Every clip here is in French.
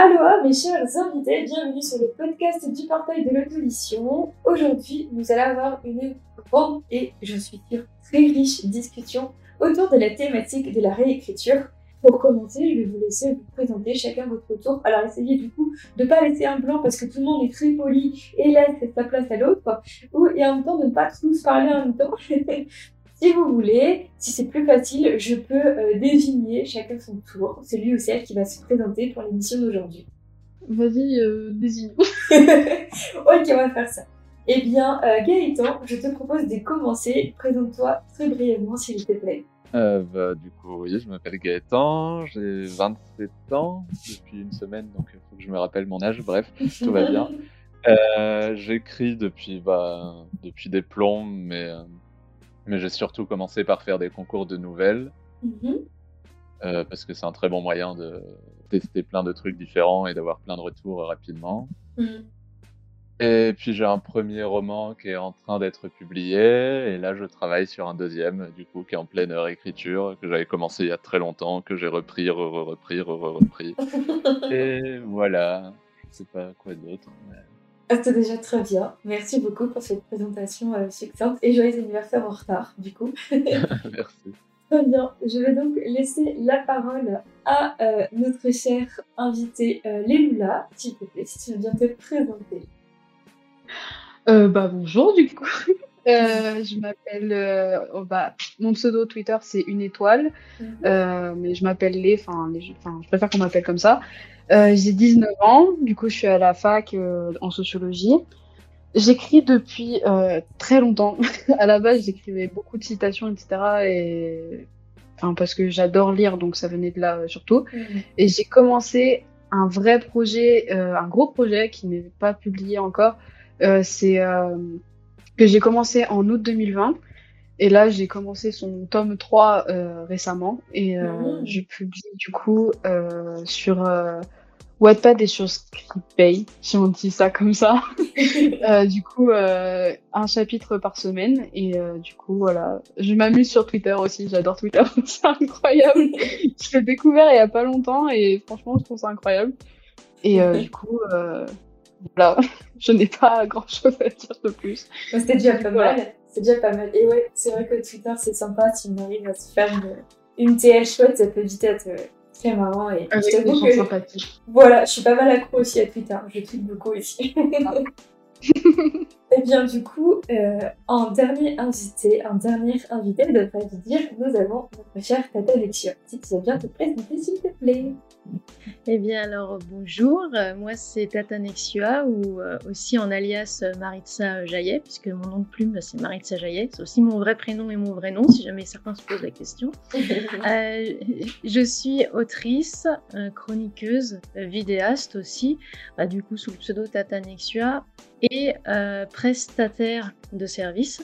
Aloha mes chers invités, bienvenue sur le podcast du portail de l'audition. Aujourd'hui, nous allons avoir une grande et, je suis sûre, très riche discussion autour de la thématique de la réécriture. Pour commencer, je vais vous laisser vous présenter chacun votre tour. Alors essayez du coup de ne pas laisser un blanc parce que tout le monde est très poli et laisse sa place à l'autre. Ou et en même temps de ne pas tous parler en même temps. si vous voulez, si c'est plus facile, je peux euh, désigner chacun son tour. C'est lui ou celle qui va se présenter pour l'émission d'aujourd'hui. Vas-y, euh, désigne. ok, on va faire ça. Eh bien, euh, Gaëtan, je te propose de commencer. Présente-toi très brièvement, s'il te plaît. Euh, bah, du coup, oui, je m'appelle Gaëtan, j'ai 27 ans depuis une semaine, donc il faut que je me rappelle mon âge, bref, tout va bien. Euh, J'écris depuis, bah, depuis des plombs, mais, euh, mais j'ai surtout commencé par faire des concours de nouvelles, Mhm. euh, parce que c'est un très bon moyen de tester plein de trucs différents et d'avoir plein de retours rapidement. Mhm. Et puis j'ai un premier roman qui est en train d'être publié, et là je travaille sur un deuxième, du coup, qui est en pleine réécriture, que j'avais commencé il y a très longtemps, que j'ai repris, re-repris, re-repris. Et voilà, je sais pas quoi d'autre. mais- Ah, C'est déjà très bien. Merci beaucoup pour cette présentation euh, succincte et joyeux anniversaire en retard, du coup. Merci. Très bien. Je vais donc laisser la parole à euh, notre chère invitée euh, Léloula, s'il te plaît, si tu veux bien te présenter. Euh, bah bonjour du coup. Euh, je m'appelle. euh, oh, bah, mon pseudo Twitter c'est une étoile, Euh, mais je m'appelle les- enfin, je préfère qu'on m'appelle comme ça. J'ai 19 ans. Du coup, je suis à la fac en sociologie. J'écris depuis très longtemps. à la base, j'écrivais beaucoup de citations, etc. Et enfin, parce que j'adore lire, donc ça venait de là surtout. Et j'ai commencé un vrai projet, un gros projet qui n'est pas publié encore. C'est que j'ai commencé en août 2020. Et là, j'ai commencé son tome 3 euh, récemment. Et euh, Mhm. je publie du coup euh, sur euh, Wattpad et sur Scriptpay, si on dit ça comme ça. Euh, du coup, euh, un chapitre par semaine. Et euh, du coup, voilà. Je m'amuse sur Twitter aussi. J'adore Twitter. c'est incroyable. je l'ai découvert il y a pas longtemps et franchement, je trouve ça incroyable. Et euh, du coup, euh, voilà. je n'ai pas grand chose à dire de plus. C'était déjà pas Voilà. mal. C'est déjà pas mal. Et ouais, c'est vrai que Twitter, c'est sympa. Si on arrive à se faire une, une TL chouette, ça peut vite être euh, très marrant. Et Avec je des t'avoue gens que sympathiques. voilà, je suis pas mal accro aussi à Twitter. Je tweete beaucoup aussi. Et bien du coup, euh, en dernier invité, en dernière invité, ne pas vous dire, nous avons notre chère Tata Lexia. Si tu veux bien te présenter, s'il te plaît. Eh bien alors bonjour, Euh, moi c'est Tata Nexua ou euh, aussi en alias euh, Maritza Jaillet, puisque mon nom de plume c'est Maritza Jaillet, c'est aussi mon vrai prénom et mon vrai nom si jamais certains se posent la question. Euh, je suis autrice, chroniqueuse, vidéaste aussi, bah, du coup sous le pseudo Tata Nexua, et prestataire de services.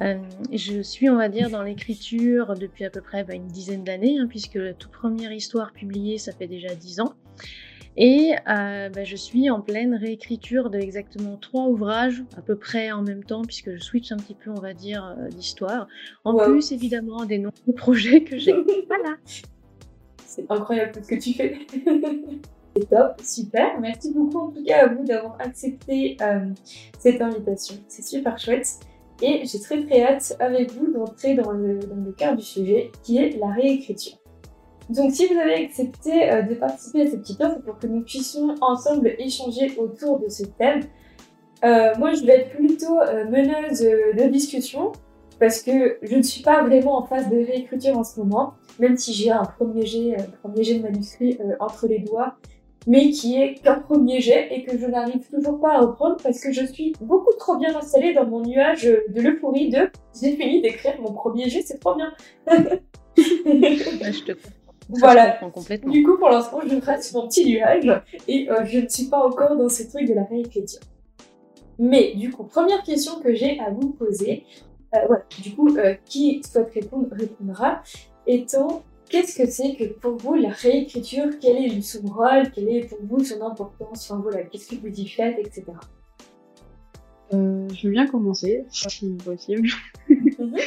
Euh, je suis, on va dire, dans l'écriture depuis à peu près bah, une dizaine d'années, hein, puisque la toute première histoire publiée, ça fait déjà dix ans. Et euh, bah, je suis en pleine réécriture de exactement trois ouvrages, à peu près en même temps, puisque je switch un petit peu, on va dire, euh, d'histoire. En Wow. plus, évidemment, des nombreux projets que j'ai. voilà. C'est incroyable tout ce que tu fais. Top, super. Merci beaucoup en tout cas à vous d'avoir accepté euh, cette invitation. C'est super chouette. Et j'ai très très hâte avec vous d'entrer dans le, cœur du sujet qui est la réécriture. Donc si vous avez accepté euh, de participer à cette petite c'est pour que nous puissions ensemble échanger autour de ce thème. Euh, moi je vais être plutôt meneuse de discussion parce que je ne suis pas vraiment en phase de réécriture en ce moment même si j'ai un premier jet, premier de manuscrit entre les doigts, mais qui est qu'un premier jet et que je n'arrive toujours pas à reprendre parce que je suis beaucoup trop bien installée dans mon nuage de l'euphorie de j'ai fini d'écrire mon premier jet, c'est trop bien. Bah, je te voilà. complètement. Du coup, pour l'instant, je reste sur mon petit nuage et euh, je ne suis pas encore dans ce truc de la réécriture. Mais du coup, première question que j'ai à vous poser, euh, du coup, euh, qui souhaite répondre répondra, étant qu'est-ce que c'est que pour vous la réécriture? Quel est son rôle Quelle est pour vous son importance? Enfin voilà, qu'est-ce que vous y faites, etc. Euh, je veux bien commencer, si possible. Mhm.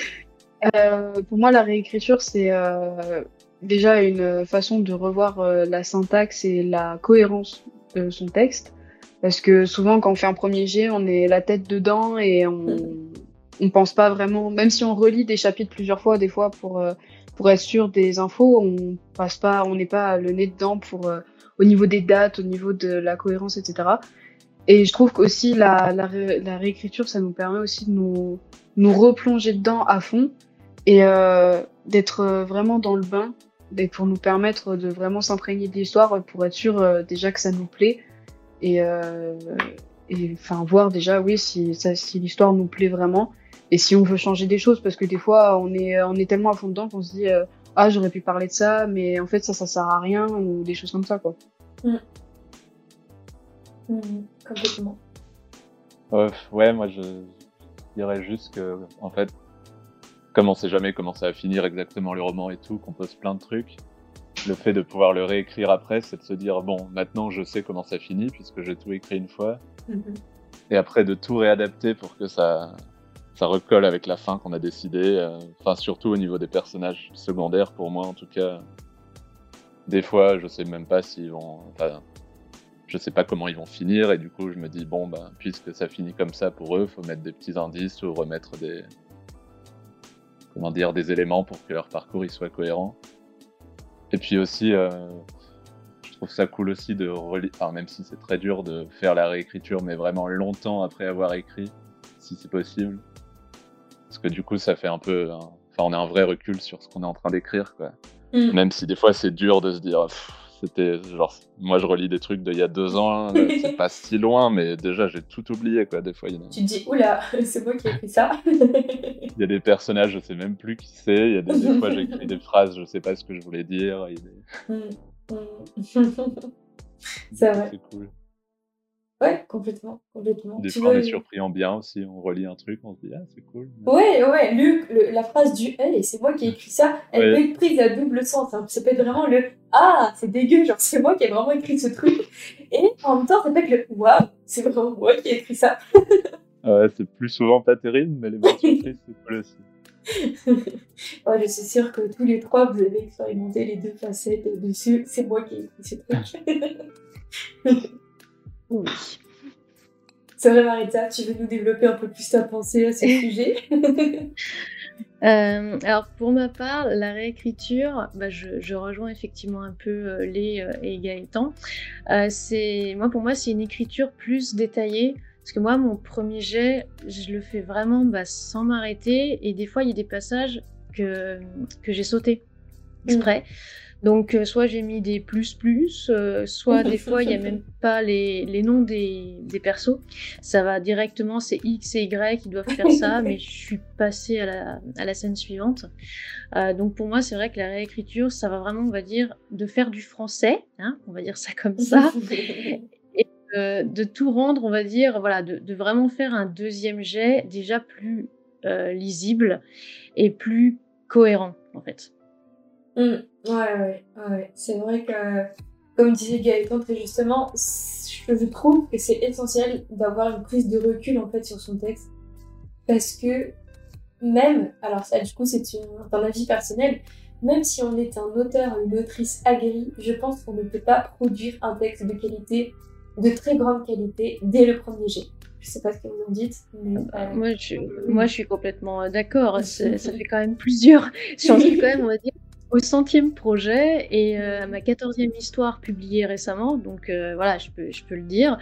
Euh, pour moi, la réécriture, c'est euh, déjà une façon de revoir la syntaxe et la cohérence de son texte. Parce que souvent, quand on fait un premier jet, on est la tête dedans et on, on pense pas vraiment, même si on relit des chapitres plusieurs fois, des fois pour, pour être sûr des infos, on passe pas, on n'est pas le nez dedans pour, au niveau des dates, au niveau de la cohérence, etc. Et je trouve qu'aussi la, la, réécriture, ça nous permet aussi de nous, replonger dedans à fond et euh, d'être vraiment dans le bain, et pour nous permettre de vraiment s'imprégner de l'histoire, pour être sûr euh, déjà que ça nous plaît et, euh, enfin voir déjà oui si l'histoire nous plaît vraiment et si on veut changer des choses parce que des fois on est on est tellement à fond dedans qu'on se dit euh, ah j'aurais pu parler de ça mais en fait ça ça sert à rien ou des choses comme ça quoi. Mmh. Mmh, complètement. ouais, moi je dirais juste que, en fait, comme on sait jamais comment ça va finir exactement le roman et tout, qu'on pose plein de trucs, le fait de pouvoir le réécrire après, c'est de se dire bon, maintenant je sais comment ça finit puisque j'ai tout écrit une fois, mmh et après de tout réadapter pour que ça, ça recolle avec la fin qu'on a décidé. Euh, enfin, surtout au niveau des personnages secondaires, pour moi en tout cas. Des fois, je sais même pas s'ils vont. Enfin, je sais pas comment ils vont finir et du coup je me dis bon ben puisque ça finit comme ça pour eux, faut mettre des petits indices ou remettre des comment dire des éléments pour que leur parcours il soit cohérent. Et puis aussi euh, je trouve ça cool aussi de relire, enfin même si c'est très dur de faire la réécriture mais vraiment longtemps après avoir écrit si c'est possible. Parce que du coup ça fait un peu enfin on a un vrai recul sur ce qu'on est en train d'écrire quoi. Mm. Même si des fois c'est dur de se dire c'était genre, moi je relis des trucs d'il y a deux ans, c'est pas si loin, mais déjà j'ai tout oublié quoi. Des fois, il Tu te dis, oula, c'est moi qui ai écrit ça. il y a des personnages, je sais même plus qui c'est. Il y a des, fois, j'écris des phrases, je sais pas ce que je voulais dire. Mm, mm. c'est vrai. C'est cool. Ouais, complètement, complètement. Des fois, on est surpris en bien aussi. On relit un truc, on se dit ah c'est cool. Ouais, ouais. Luc, la phrase du hey, c'est moi qui ai écrit ça. Elle peut être prise à double sens. Hein. Ça peut être vraiment le ah c'est dégueu, genre c'est moi qui ai vraiment écrit ce truc. Et en même temps, ça peut être le waouh, c'est vraiment moi qui ai écrit ça. ouais, c'est plus souvent pas terrible, mais les bonnes surprises c'est cool aussi. ouais, je suis sûre que tous les trois vous avez expérimenté les deux facettes dessus. C'est moi qui ai écrit ce truc. Oui. C'est vrai, Marita, tu veux nous développer un peu plus ta pensée à ce sujet euh, alors pour ma part, la réécriture, bah, je, rejoins effectivement un peu euh, les euh, et Gaëtan. c'est moi pour moi c'est une écriture plus détaillée parce que moi mon premier jet, je le fais vraiment bah, sans m'arrêter et des fois il y a des passages que que j'ai sauté exprès. Donc, euh, soit j'ai mis des plus plus, euh, soit des fois il n'y a même pas les, les noms des, des, persos. Ça va directement, c'est X et Y qui doivent faire ça, mais je suis passée à la, à la scène suivante. Euh, donc, pour moi, c'est vrai que la réécriture, ça va vraiment, on va dire, de faire du français, hein, on va dire ça comme ça, et de tout rendre, on va dire, voilà, de, de vraiment faire un deuxième jet déjà plus lisible et plus cohérent, en fait. Mmh. Ouais, ouais, ouais. C'est vrai que, comme disait Gaëtan très justement, je trouve que c'est essentiel d'avoir une prise de recul en fait sur son texte. Parce que même, alors ça du coup c'est un avis personnel, même si on est un auteur ou une autrice aguerrie, je pense qu'on ne peut pas produire un texte de qualité, de très grande qualité, dès le premier jet. Je sais pas ce que vous en dites. Mais, euh, moi, je, moi, je suis complètement d'accord. ça fait quand même plusieurs. J'en suis quand même, on va dire, au centième projet et euh, ma quatorzième histoire publiée récemment, donc euh, voilà, je peux, je peux le dire.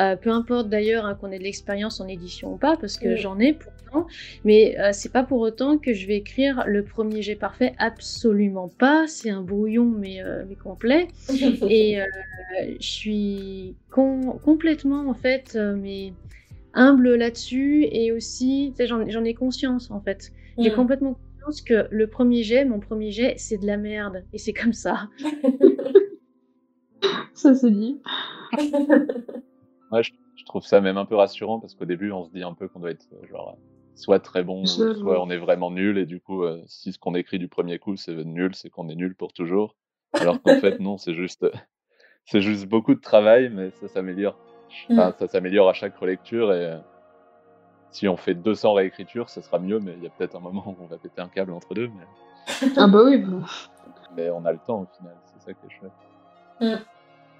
Euh, peu importe d'ailleurs hein, qu'on ait de l'expérience en édition ou pas, parce que j'en ai pourtant, mais c'est pas pour autant que je vais écrire le premier jet parfait, absolument pas. C'est un brouillon mais, mais complet. et je suis complètement en fait mais humble là-dessus et aussi j'en ai conscience en fait. J'ai mm. complètement pense que le premier jet, mon premier jet, c'est de la merde. Et c'est comme ça. ça se dit. ouais, je, trouve ça même un peu rassurant parce qu'au début, on se dit un peu qu'on doit être genre soit très bon, soit on est vraiment nul. Et du coup, euh, si ce qu'on écrit du premier coup, c'est nul, c'est qu'on est nul pour toujours. Alors qu'en fait, non, c'est juste, c'est juste beaucoup de travail, mais ça s'améliore. Enfin, mm. ça s'améliore à chaque relecture et si on fait 200 réécritures, ça sera mieux, mais il y a peut-être un moment où on va péter un câble entre deux. Mais... ah bah oui. Bah. mais on a le temps au final, c'est ça qui est chouette. Mm.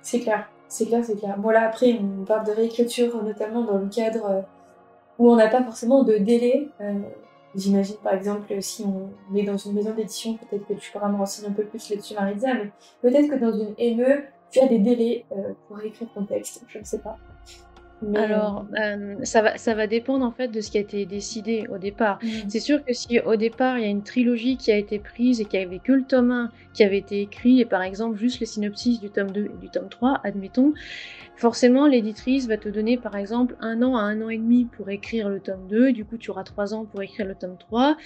C'est clair, c'est clair, c'est clair. Bon là après on parle de réécriture notamment dans le cadre euh, où on n'a pas forcément de délai. Euh, j'imagine par exemple si on est dans une maison d'édition, peut-être que tu pourras me renseigner un peu plus là-dessus Maritza, mais peut-être que dans une ME, tu as des délais pour écrire ton texte, je ne sais pas. Alors, euh, ça, va, ça va dépendre en fait de ce qui a été décidé au départ. Mmh. C'est sûr que si au départ il y a une trilogie qui a été prise et qu'il n'y avait que le tome 1 qui avait été écrit et par exemple juste le synopsis du tome 2 et du tome 3, admettons, forcément l'éditrice va te donner par exemple un an à un an et demi pour écrire le tome 2, du coup tu auras trois ans pour écrire le tome 3.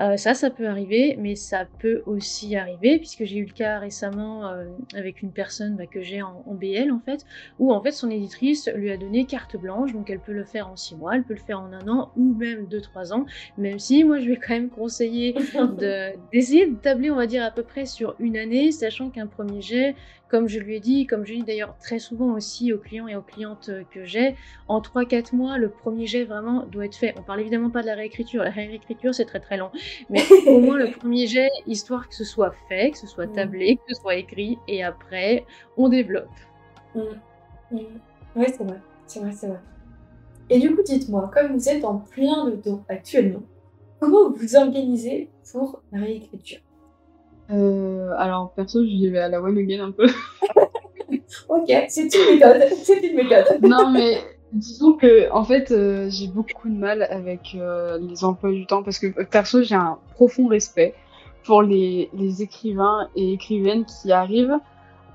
Euh, ça, ça peut arriver, mais ça peut aussi arriver, puisque j'ai eu le cas récemment euh, avec une personne bah, que j'ai en, BL, en fait, où en fait son éditrice lui a donné carte blanche, donc elle peut le faire en six mois, elle peut le faire en un an, ou même deux, trois ans, même si moi je vais quand même conseiller d'essayer de, tabler, on va dire, à peu près sur une année, sachant qu'un premier jet, comme je lui ai dit, comme je dis d'ailleurs très souvent aussi aux clients et aux clientes que j'ai, en 3-4 mois, le premier jet vraiment doit être fait. On parle évidemment pas de la réécriture, la réécriture c'est très très long, mais au moins le premier jet, histoire que ce soit fait, que ce soit mm. tablé, que ce soit écrit, et après, on développe. Mm. Mm. Oui, c'est vrai, c'est vrai, c'est vrai. Et du coup, dites-moi, comme vous êtes en plein dedans actuellement, comment vous vous organisez pour la réécriture? Euh, Alors, perso, j'y vais à la one again un peu. ok, c'est une méthode, c'est une méthode. non, mais Disons que, en fait, euh, j'ai beaucoup de mal avec euh, les emplois du temps parce que, perso, j'ai un profond respect pour les, les, écrivains et écrivaines qui arrivent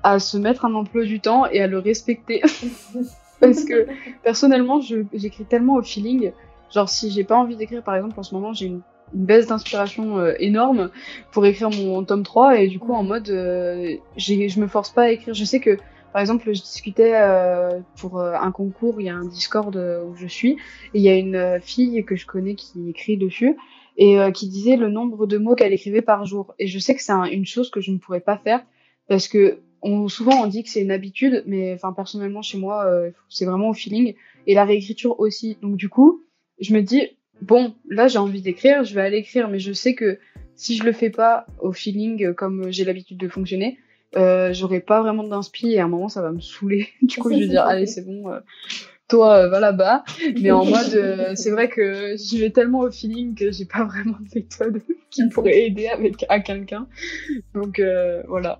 à se mettre un emploi du temps et à le respecter. parce que, personnellement, j'écris tellement au feeling. Genre, si j'ai pas envie d'écrire, par exemple, en ce moment, j'ai une, baisse d'inspiration euh, énorme pour écrire mon tome 3 et du coup, en mode, je me force pas à écrire. Je sais que par exemple, je discutais euh, pour euh, un concours, il y a un Discord euh, où je suis, et il y a une fille que je connais qui écrit dessus, et qui disait le nombre de mots qu'elle écrivait par jour. Et je sais que c'est une chose que je ne pourrais pas faire, parce que on, souvent on dit que c'est une habitude, mais enfin personnellement chez moi, c'est vraiment au feeling, et la réécriture aussi. Donc du coup, je me dis, bon, là j'ai envie d'écrire, je vais aller écrire, mais je sais que si je le fais pas au feeling comme j'ai l'habitude de fonctionner, euh, j'aurais pas vraiment d'inspi et à un moment ça va me saouler. du coup, je vais dire allez, c'est bon, euh, toi euh, va là-bas. Mais en mode, c'est vrai que j'y vais tellement au feeling que j'ai pas vraiment de méthode qui pourrait aider avec à quelqu'un. Donc voilà.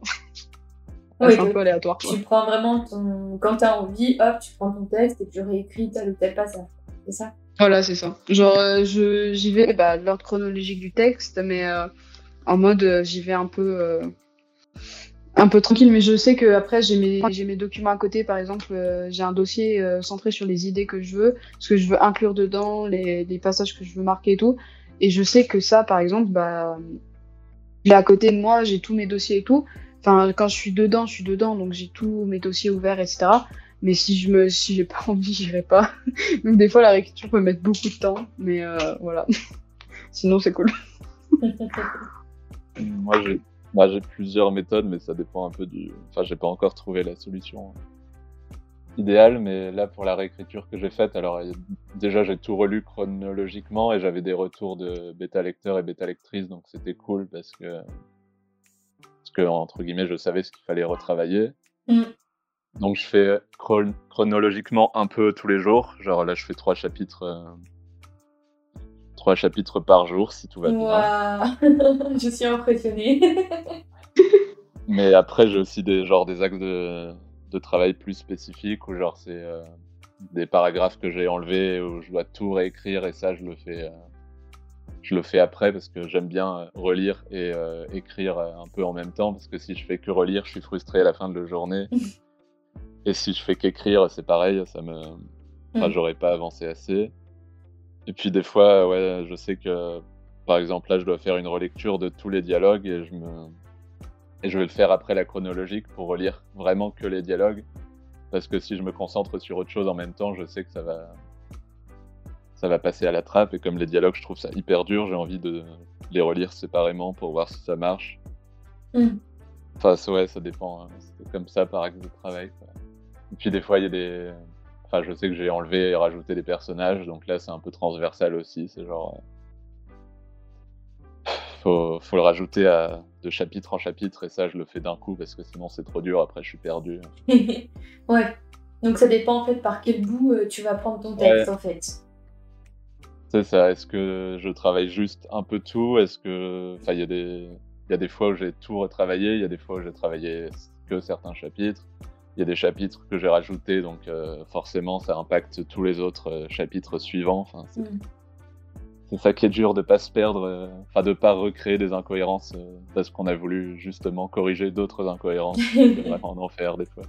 C'est un peu aléatoire. Tu prends vraiment ton. Quand t'as envie, hop, tu prends ton texte et tu réécris tel ou tel passage. C'est ça? Voilà, c'est ça. Genre, je j'y vais, bah, l'ordre chronologique du texte, mais en mode, j'y vais un peu un peu tranquille, mais je sais que après j'ai mes, j'ai mes documents à côté, par exemple, euh, j'ai un dossier euh, centré sur les idées que je veux, ce que je veux inclure dedans, les, les, passages que je veux marquer et tout. Et je sais que ça, par exemple, bah, là à côté de moi, j'ai tous mes dossiers et tout. Enfin, quand je suis dedans, je suis dedans, donc j'ai tous mes dossiers ouverts, etc. Mais si je me, si j'ai pas envie, j'irai pas. donc des fois, la réécriture peut mettre beaucoup de temps, mais euh, voilà. Sinon, c'est cool. moi, j'ai moi, j'ai plusieurs méthodes, mais ça dépend un peu du. Enfin, j'ai pas encore trouvé la solution idéale, mais là, pour la réécriture que j'ai faite, alors déjà, j'ai tout relu chronologiquement et j'avais des retours de bêta lecteurs et bêta lectrices, donc c'était cool parce que. Parce que, entre guillemets, je savais ce qu'il fallait retravailler. Mm. Donc, je fais chronologiquement un peu tous les jours. Genre, là, je fais trois chapitres. Euh, trois chapitres par jour si tout va bien. je suis impressionnée. Mais après, j'ai aussi des, genre, des axes de, de travail plus spécifiques où genre c'est euh, des paragraphes que j'ai enlevés où je dois tout réécrire et ça je le fais euh, je le fais après parce que j'aime bien euh, relire et écrire un peu en même temps parce que si je fais que relire je suis frustré à la fin de la journée. Et si je fais qu'écrire c'est pareil ça me enfin, j'aurais pas avancé assez. Et puis des fois, ouais, je sais que, par exemple, là, je dois faire une relecture de tous les dialogues et je me et je vais le faire après la chronologique pour relire vraiment que les dialogues, parce que si je me concentre sur autre chose en même temps, je sais que ça va ça va passer à la trappe et comme les dialogues, je trouve ça hyper dur, j'ai envie de les relire séparément pour voir si ça marche. Mm. Enfin, ouais, ça dépend. Hein. C'est comme ça par axe de travail. Et puis des fois, il y a des Enfin, je sais que j'ai enlevé et rajouté des personnages, donc là c'est un peu transversal aussi. C'est genre. faut, faut le rajouter à, de chapitre en chapitre, et ça, je le fais d'un coup parce que sinon c'est trop dur. Après, je suis perdu. ouais. Donc ça dépend en fait par quel bout euh, tu vas prendre ton texte en fait. C'est ça. Est-ce que je travaille juste un peu tout? Est-ce que, enfin, il y a des, il y a des fois où j'ai tout retravaillé, il y a des fois où j'ai travaillé que certains chapitres. Il y a des chapitres que j'ai rajoutés, donc euh, forcément ça impacte tous les autres euh, chapitres suivants. Enfin, mm c'est ça qui est dur de pas se perdre, euh, enfin de pas recréer des incohérences parce qu'on a voulu justement corriger d'autres incohérences, vraiment en enfer des fois.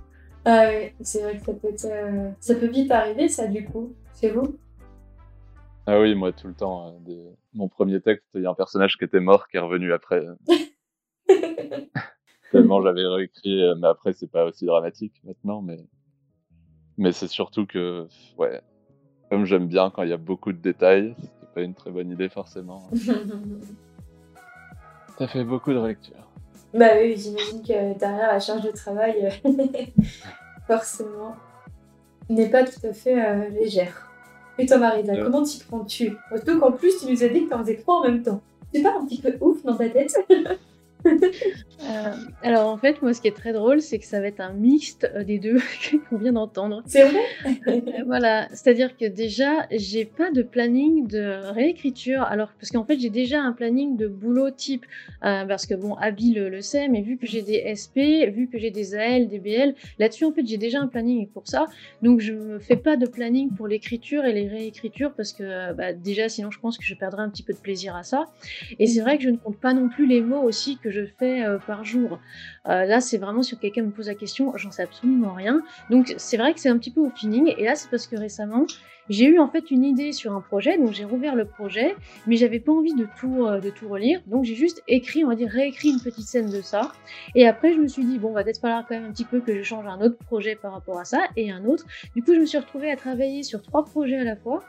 Ah oui, c'est vrai que ça peut, euh, ça peut vite arriver ça du coup, c'est vous? Ah oui, moi tout le temps. Mon premier texte, il y a un personnage qui était mort qui est revenu après. Tellement j'avais réécrit, mais après c'est pas aussi dramatique maintenant, mais mais c'est surtout que ouais, comme j'aime bien quand il y a beaucoup de détails, pas une très bonne idée forcément. Ça fait beaucoup de relecture. Bah oui, j'imagine que derrière la charge de travail, forcément, n'est pas tout à fait euh, légère. Et toi, Marisa, comment t'y prends-tu? Surtout qu'en plus, tu nous as dit que t'en faisais trois en même temps. C'est pas un petit peu ouf dans ta tête? Euh, alors en fait, moi ce qui est très drôle, c'est que ça va être un mixte euh, des deux qu'on vient d'entendre. C'est vrai euh, Voilà, c'est-à-dire que déjà, j'ai pas de planning de réécriture, alors parce qu'en fait j'ai déjà un planning de boulot type, parce que bon, Abby le, sait, mais vu que j'ai des SP, vu que j'ai des AL, des BL, là-dessus en fait j'ai déjà un planning pour ça, donc je me fais pas de planning pour l'écriture et les réécritures, parce que bah, déjà sinon je pense que je perdrais un petit peu de plaisir à ça. Et c'est vrai que je ne compte pas non plus les mots aussi que je fais euh, par jour. Euh, là, c'est vraiment si quelqu'un me pose la question, j'en sais absolument rien. Donc, c'est vrai que c'est un petit peu au feeling. Et là, c'est parce que récemment, j'ai eu en fait une idée sur un projet, donc j'ai rouvert le projet, mais j'avais pas envie de tout, euh, de tout relire, donc j'ai juste écrit, on va dire réécrit une petite scène de ça. Et après, je me suis dit, bon, va peut-être falloir quand même un petit peu que je change un autre projet par rapport à ça, et un autre. Du coup, je me suis retrouvée à travailler sur trois projets à la fois.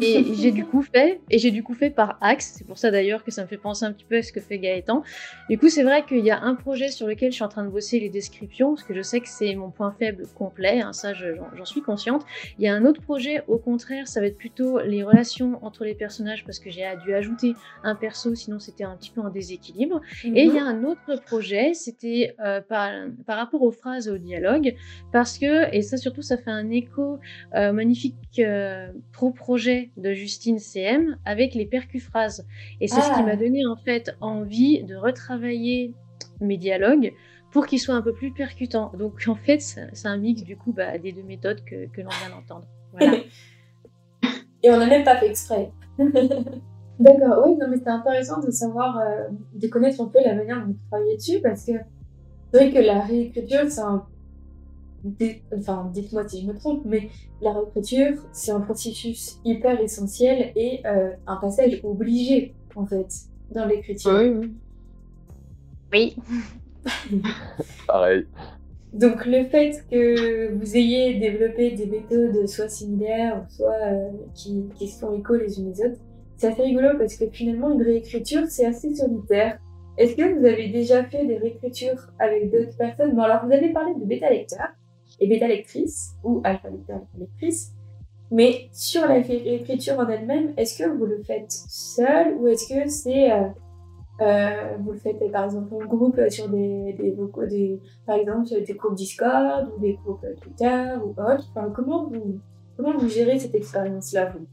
Et j'ai du coup fait, et j'ai du coup fait par axe. C'est pour ça d'ailleurs que ça me fait penser un petit peu à ce que fait Gaëtan. Du coup, c'est vrai qu'il y a un projet sur lequel je suis en train de bosser les descriptions, parce que je sais que c'est mon point faible complet. Hein, ça, j'en suis consciente. Il y a un autre projet, au contraire, ça va être plutôt les relations entre les personnages, parce que j'ai dû ajouter un perso, sinon c'était un petit peu en déséquilibre. Et il y a mhm. un autre projet, c'était euh, par, par rapport aux phrases et aux dialogues, parce que, et ça surtout, ça fait un écho euh, magnifique euh, pro projet de Justine CM avec les percuphrases. Et c'est ce qui m'a ah. donné en fait envie de retravailler mes dialogues pour qu'ils soient un peu plus percutants. Donc en fait, c'est un mix du coup bah, des deux méthodes que, que l'on vient d'entendre. Voilà. Et on n'a même pas fait exprès. D'accord, oui, non, mais c'est intéressant de savoir, euh, de connaître un peu la manière dont vous travaillez dessus parce que c'est vrai que la réécriture, c'est un enfin, dites-moi si je me trompe, mais la réécriture, c'est un processus hyper essentiel et euh, un passage obligé, en fait, dans l'écriture. Oui. Oui. Pareil. Donc le fait que vous ayez développé des méthodes soit similaires, soit euh, qui, qui se font écho les unes les autres, c'est assez rigolo parce que finalement une réécriture c'est assez solitaire. Est-ce que vous avez déjà fait des réécritures avec d'autres personnes? Bon alors vous avez parlé de bêta lecteur, et bêta lectrice ou alpha lecteur lectrice. Mais sur la l'écriture en elle-même, est-ce que vous le faites seul ou est-ce que c'est euh, euh, vous le faites par exemple en groupe sur des, des, des par exemple des groupes Discord ou des groupes Twitter ou autre. Enfin, comment vous comment vous gérez cette expérience-là vous?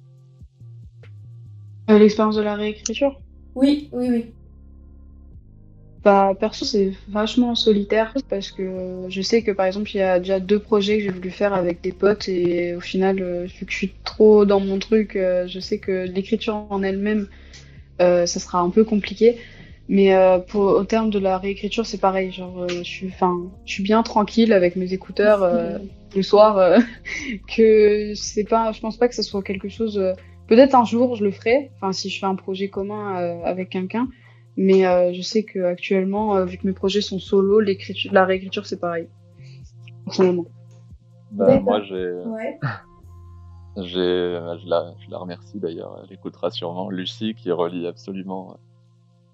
Euh, L'expérience de la réécriture? Oui, oui, oui. Bah, perso, c'est vachement solitaire parce que je sais que par exemple, il y a déjà deux projets que j'ai voulu faire avec des potes et au final, euh, vu que je suis trop dans mon truc, euh, je sais que l'écriture en elle-même, euh, ça sera un peu compliqué. Mais au terme de la réécriture, c'est pareil. Genre, je suis, enfin, je suis bien tranquille avec mes écouteurs le soir. que c'est pas, je pense pas que ce soit quelque chose. Peut-être un jour, je le ferai. Enfin, si je fais un projet commun avec quelqu'un. Mais euh, je sais que actuellement, euh, vu que mes projets sont solo, l'écriture, la réécriture c'est pareil. Personnellement. Bah, moi j'ai. Ouais. j'ai, euh, je, la, je la remercie d'ailleurs, elle écoutera sûrement. Lucie qui relie absolument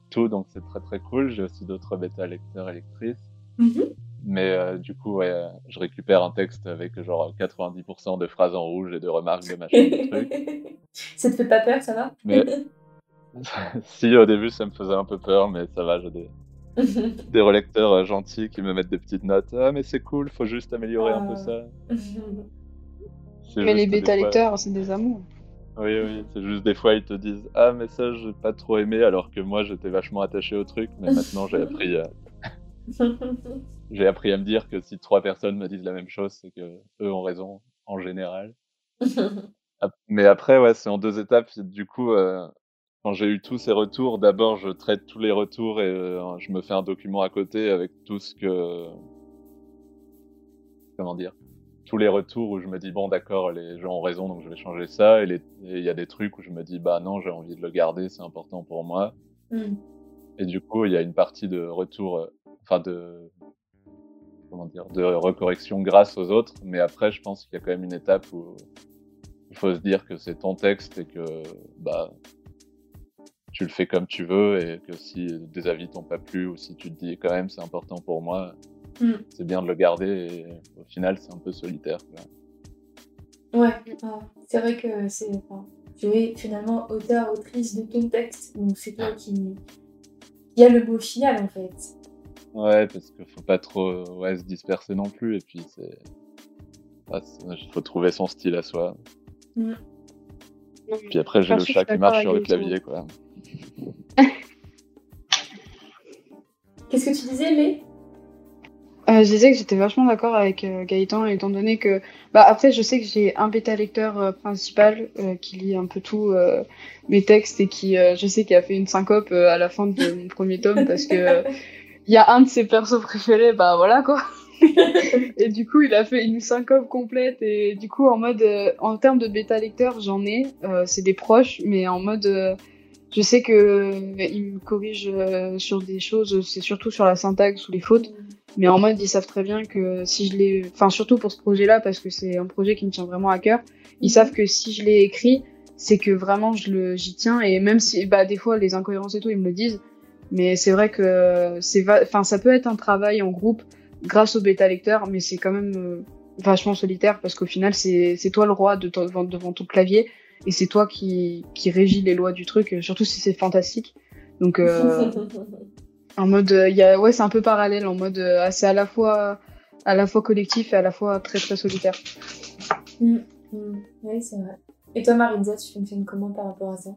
tout, donc c'est très très cool. J'ai aussi d'autres bêta lecteurs et lectrices. Mm-hmm. Mais du coup, ouais, je récupère un texte avec genre 90% de phrases en rouge et de remarques de machin. ça te fait pas peur, ça va? Mais si au début ça me faisait un peu peur, mais ça va, j'ai des, des relecteurs euh, gentils qui me mettent des petites notes. Ah mais c'est cool, faut juste améliorer un peu ça. Mais les bêta lecteurs, c'est des amours. Oui, oui, c'est juste des fois ils te disent Ah, mais ça j'ai pas trop aimé, alors que moi j'étais vachement attaché au truc, mais maintenant j'ai appris à. j'ai appris à me dire que si trois personnes me disent la même chose, c'est que eux ont raison en général. mais après, ouais, c'est en deux étapes. Du coup, euh, quand j'ai eu tous ces retours, d'abord je traite tous les retours et euh, je me fais un document à côté avec tout ce que. Comment dire tous les retours où je me dis bon d'accord les gens ont raison donc je vais changer ça et il y a des trucs où je me dis bah non j'ai envie de le garder c'est important pour moi mm. et du coup il y a une partie de retour euh, enfin de comment dire de recorrection grâce aux autres mais après je pense qu'il y a quand même une étape où il faut se dire que c'est ton texte et que bah tu le fais comme tu veux et que si des avis t'ont pas plu ou si tu te dis quand même c'est important pour moi Mm. C'est bien de le garder et au final, c'est un peu solitaire. Ouais, c'est vrai que c'est. tu es finalement auteur, autrice de ton texte, donc c'est toi qui. y a le beau final en fait. Ouais, parce qu'il faut pas trop ouais, se disperser non plus, et puis c'est. Il faut trouver son style à soi. Mm. Puis après, j'ai le chat qui marche sur le clavier, quoi. Qu'est-ce que tu disais, Lé? Euh, je disais que j'étais vachement d'accord avec euh, Gaëtan, étant donné que, bah, après, je sais que j'ai un bêta lecteur euh, principal qui lit un peu tout mes textes et qui, je sais, qu'il a fait une syncope à la fin de mon premier tome parce que il y a un de ses persos préférés, bah voilà quoi. et du coup, il a fait une syncope complète et du coup, en mode, en termes de bêta lecteur, j'en ai, c'est des proches, mais en mode je sais que il me corrige sur des choses, c'est surtout sur la syntaxe ou les fautes. Mais en mode, ils savent très bien que si je l'ai, enfin surtout pour ce projet-là, parce que c'est un projet qui me tient vraiment à cœur, ils mhm. savent que si je l'ai écrit, c'est que vraiment je le, j'y tiens. Et même si, bah des fois les incohérences et tout, ils me le disent. Mais c'est vrai que c'est, enfin ça peut être un travail en groupe grâce au bêta lecteur, mais c'est quand même euh, vachement solitaire parce qu'au final c'est, c'est toi le roi de devant ton clavier et c'est toi qui, qui régit les lois du truc, surtout si c'est fantastique. Donc euh, En mode, euh, y a, ouais, c'est un peu parallèle, en mode, euh, c'est à la fois, à la fois collectif et à la fois très très solitaire. Mm, mm. Oui, c'est vrai. Et toi, Maritza, tu fonctionnes comment par rapport à ça?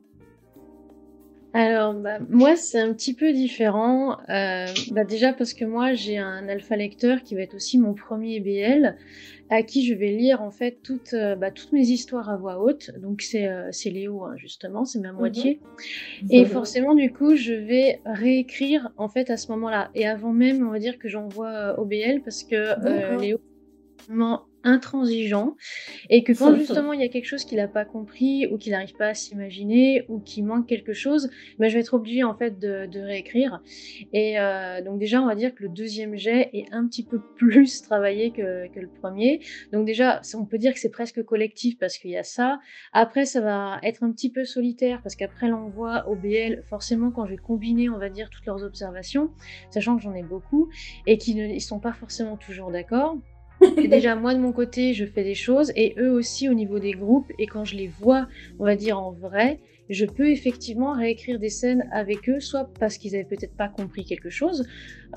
Alors, bah, moi, c'est un petit peu différent. Euh, bah, déjà parce que moi, j'ai un alpha lecteur qui va être aussi mon premier BL, à qui je vais lire en fait toutes, euh, bah, toutes mes histoires à voix haute. Donc, c'est euh, Léo, hein, justement, c'est ma mhm. moitié. Et forcément, du coup, je vais réécrire en fait à ce moment-là. Et avant même, on va dire que j'envoie au BL parce que Léo intransigeant et que quand justement il y a quelque chose qu'il n'a pas compris ou qu'il n'arrive pas à s'imaginer ou qu'il manque quelque chose, ben, je vais être obligée en fait de, réécrire. Et euh, donc déjà on va dire que le deuxième jet est un petit peu plus travaillé que, que le premier. Donc déjà on peut dire que c'est presque collectif parce qu'il y a ça. Après ça va être un petit peu solitaire parce qu'après l'envoi au BL, forcément quand je vais combiner on va dire toutes leurs observations, sachant que j'en ai beaucoup et qu'ils ne sont pas forcément toujours d'accord déjà, moi de mon côté, je fais des choses et eux aussi au niveau des groupes. Et quand je les vois, on va dire en vrai, je peux effectivement réécrire des scènes avec eux, soit parce qu'ils avaient peut-être pas compris quelque chose,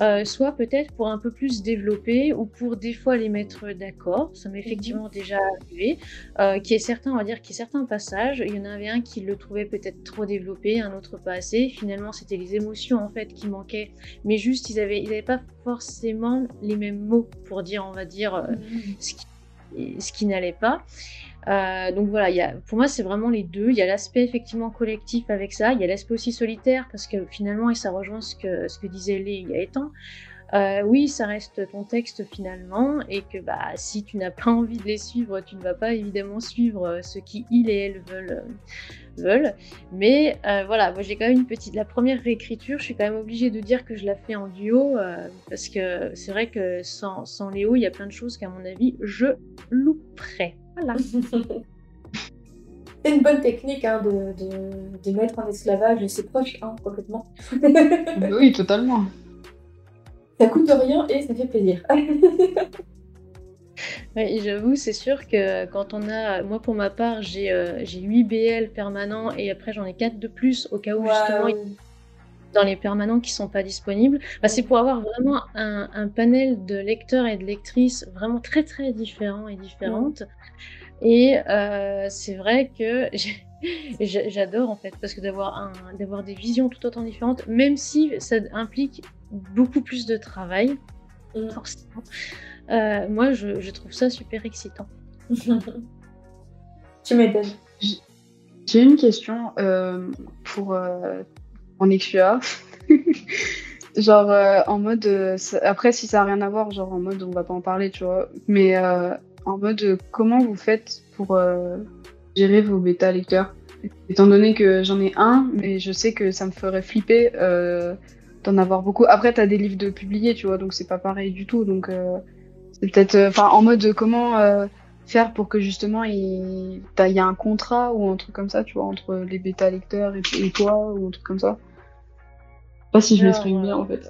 euh, soit peut-être pour un peu plus développer ou pour des fois les mettre d'accord. Ça m'est effectivement mhm. déjà arrivé. Euh, qui est certain, on va dire, qu'il y a certains passages. Il y en avait un qui le trouvait peut-être trop développé, un autre pas assez. Finalement, c'était les émotions en fait qui manquaient, mais juste ils avaient, ils avaient pas forcément les mêmes mots pour dire, on va dire, euh, mhm. ce qui, ce qui n'allait pas. Euh, donc voilà, pour moi c'est vraiment les deux. Il y a l'aspect effectivement collectif avec ça, il y a l'aspect aussi solitaire parce que finalement, et ça rejoint ce que, disait Lé il y a euh, oui, ça reste ton texte finalement, et que bah, si tu n'as pas envie de les suivre, tu ne vas pas évidemment suivre ce qui ils et elles veulent. veulent. Mais euh, voilà, moi j'ai quand même une petite. La première réécriture, je suis quand même obligée de dire que je la fais en duo, parce que c'est vrai que sans, sans Léo, il y a plein de choses qu'à mon avis, je louperais. C'est une bonne technique hein, de, de, mettre en esclavage ses proches, hein, complètement. oui, totalement. Ça coûte rien et ça fait plaisir. Oui, j'avoue, c'est sûr que quand on a, moi pour ma part, j'ai euh, j'ai 8 BL permanents et après j'en ai 4 de plus au cas où justement dans les permanents qui sont pas disponibles. Bah, c'est pour avoir vraiment un, un, panel de lecteurs et de lectrices vraiment très très différents et différentes. Et euh, c'est vrai que j'adore en fait parce que d'avoir d'avoir des visions tout autant différentes, même si ça implique beaucoup plus de travail, mm. forcément. Euh, moi, je, je, trouve ça super excitant. tu m'étonnes. J'ai une question euh, pour euh, en XUA. genre euh, en mode après si ça a rien à voir genre en mode on va pas en parler tu vois mais euh, en mode comment vous faites pour gérer vos bêta lecteurs étant donné que j'en ai un mais je sais que ça me ferait flipper d'en avoir beaucoup après t'as des livres de publier tu vois donc c'est pas pareil du tout donc c'est peut-être enfin en mode comment faire pour que justement il y a un contrat ou un truc comme ça tu vois entre les bêta lecteurs et, et toi ou un truc comme ça pas si je m'exprime bien en fait.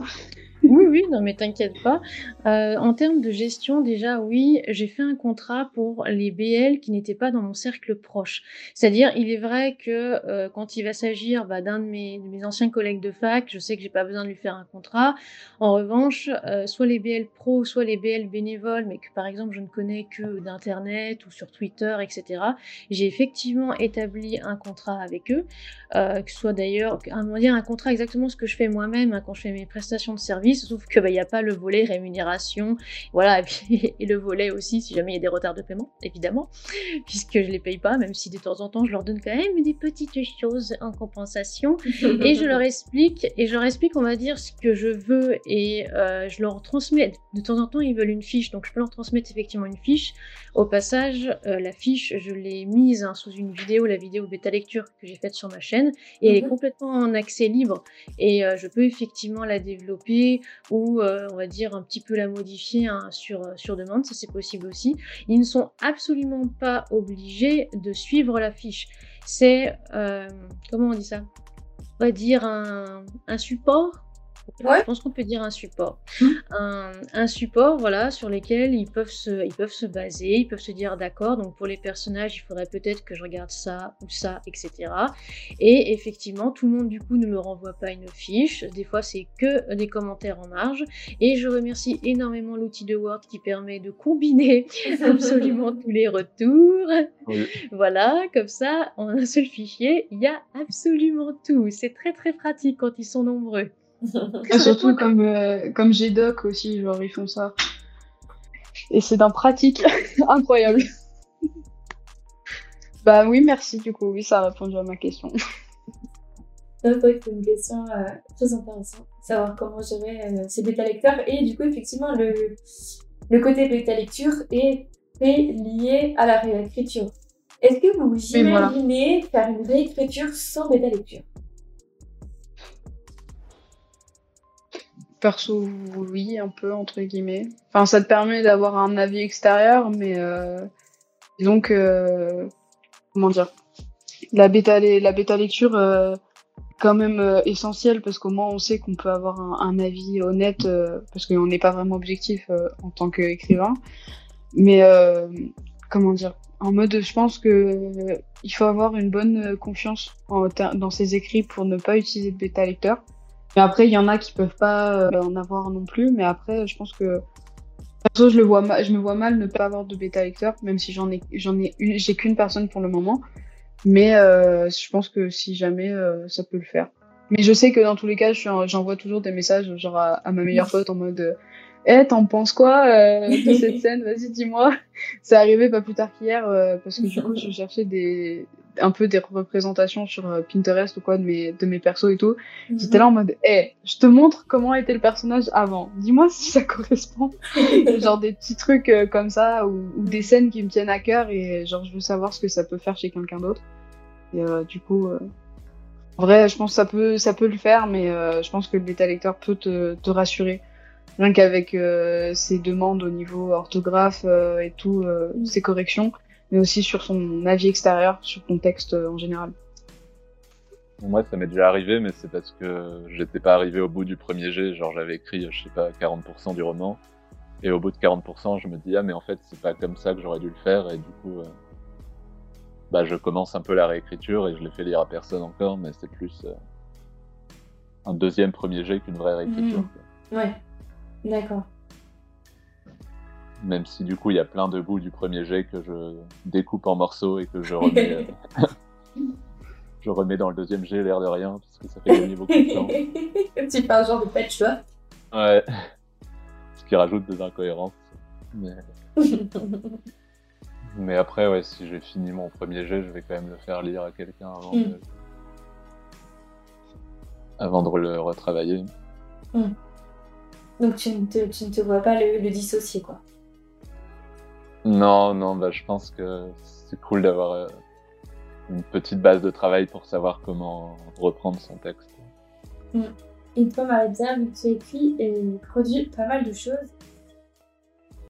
Oui, oui, non, mais t'inquiète pas. Euh, en termes de gestion, déjà, oui, j'ai fait un contrat pour les BL qui n'étaient pas dans mon cercle proche. C'est-à-dire, il est vrai que euh, quand il va s'agir bah, d'un de mes, anciens collègues de fac, je sais que j'ai pas besoin de lui faire un contrat. En revanche, euh, soit les BL pro, soit les BL bénévoles, mais que par exemple je ne connais que d'internet ou sur Twitter, etc. J'ai effectivement établi un contrat avec eux, que ce soit d'ailleurs, un, dire un contrat exactement ce que je fais moi-même hein, quand je fais mes prestations de service sauf que bah, il n'y a pas le volet rémunération, voilà, et, puis, et le volet aussi si jamais il y a des retards de paiement, évidemment, puisque je les paye pas, même si de temps en temps je leur donne quand même des petites choses en compensation, et je leur explique, et je leur explique, on va dire, ce que je veux, et euh, je leur transmets, de temps en temps ils veulent une fiche, donc je peux leur transmettre effectivement une fiche, au passage, euh, la fiche, je l'ai mise hein, sous une vidéo, la vidéo bêta lecture que j'ai faite sur ma chaîne, et elle est mhm. complètement en accès libre, et euh, je peux effectivement la développer, ou euh, on va dire un petit peu la modifier hein, sur, euh, sur demande, ça c'est possible aussi. Ils ne sont absolument pas obligés de suivre la fiche. C'est, euh, comment on dit ça? On va dire un, un support je pense qu'on peut dire un support. Mmh. Un, support, voilà, sur lesquels ils peuvent se, ils peuvent se baser, ils peuvent se dire d'accord, donc pour les personnages, il faudrait peut-être que je regarde ça ou ça, etc. Et effectivement, tout le monde du coup ne me renvoie pas une fiche. Des fois, c'est que des commentaires en marge. Et je remercie énormément l'outil de Word qui permet de combiner absolument tous les retours. Voilà, comme ça, en un seul fichier, il y a absolument tout. C'est très très pratique quand ils sont nombreux. Et surtout comme, euh, comme GDoc aussi, genre ils font ça. Et c'est d'un pratique incroyable. bah oui, merci du coup, oui, ça a répondu à ma question. C'est vrai que c'est une question euh, très intéressante, savoir comment gérer euh, ces bêta lecteurs. Et du coup, effectivement, le, le côté bêta lecture est très lié à la réécriture. Est-ce que vous imaginez faire une réécriture sans bêta lecture? Perso, oui, un peu, entre guillemets. Enfin, ça te permet d'avoir un avis extérieur, mais euh, disons que. Comment dire? La bêta, la bêta lecture, euh, quand même euh, essentielle, parce qu'au moins on sait qu'on peut avoir un, avis honnête, euh, parce qu'on n'est pas vraiment objectif euh, en tant qu'écrivain. Mais comment dire? En mode, je pense que il faut avoir une bonne confiance dans ses écrits pour ne pas utiliser de bêta lecteur. Mais après, il y en a qui peuvent pas euh, en avoir non plus. Mais après, je pense que perso, je le vois je me vois mal ne pas avoir de bêta lecteur, même si j'en ai, j'en ai, j'ai qu'une personne pour le moment. Mais euh, je pense que si jamais, euh, ça peut le faire. Mais je sais que dans tous les cas, j'envoie toujours des messages genre à, ma meilleure pote en mode Eh, t'en penses quoi de cette scène? Vas-y, dis-moi. C'est arrivé pas plus tard qu'hier parce que du coup, je cherchais des, un peu des représentations sur euh, Pinterest ou quoi de mes, de mes persos et tout. Mhm. J'étais là en mode, hé, hey, je te montre comment était le personnage avant. Dis-moi si ça correspond. genre des petits trucs euh, comme ça ou, des scènes qui me tiennent à cœur et genre je veux savoir ce que ça peut faire chez quelqu'un d'autre. Et euh, du coup, en vrai, je pense que ça peut, ça peut le faire, mais je pense que le bêta lecteur peut te, te rassurer. Rien qu'avec ses demandes au niveau orthographe et tout, mhm. ses corrections mais aussi sur son avis extérieur, sur ton texte euh, en général. Moi, ça m'est déjà arrivé, mais c'est parce que j'étais pas arrivé au bout du premier jet. Genre, j'avais écrit, je sais pas, 40% du roman. Et au bout de 40%, je me dis, ah, mais en fait, c'est pas comme ça que j'aurais dû le faire. Et du coup, euh, bah, je commence un peu la réécriture et je l'ai fait lire à personne encore, mais c'est plus euh, un deuxième premier jet qu'une vraie réécriture. Mmh. Ouais, d'accord. Même si du coup, il y a plein de bouts du premier jet que je découpe en morceaux et que je remets, euh, je remets dans le deuxième jet, l'air de rien, parce que ça fait gagner beaucoup de temps. tu fais un genre de patchwork. Ouais qui rajoute des incohérences. Mais... Mais après, ouais, si j'ai fini mon premier jet, je vais quand même le faire lire à quelqu'un avant, mm. de... avant de le retravailler. Mm. Donc tu ne, te, tu ne, te, vois pas le, dissocier, quoi Non, non, bah, je pense que c'est cool d'avoir euh, une petite base de travail pour savoir comment reprendre son texte. Mm. Et toi, Marie-Pierre, tu écris et produis pas mal de choses,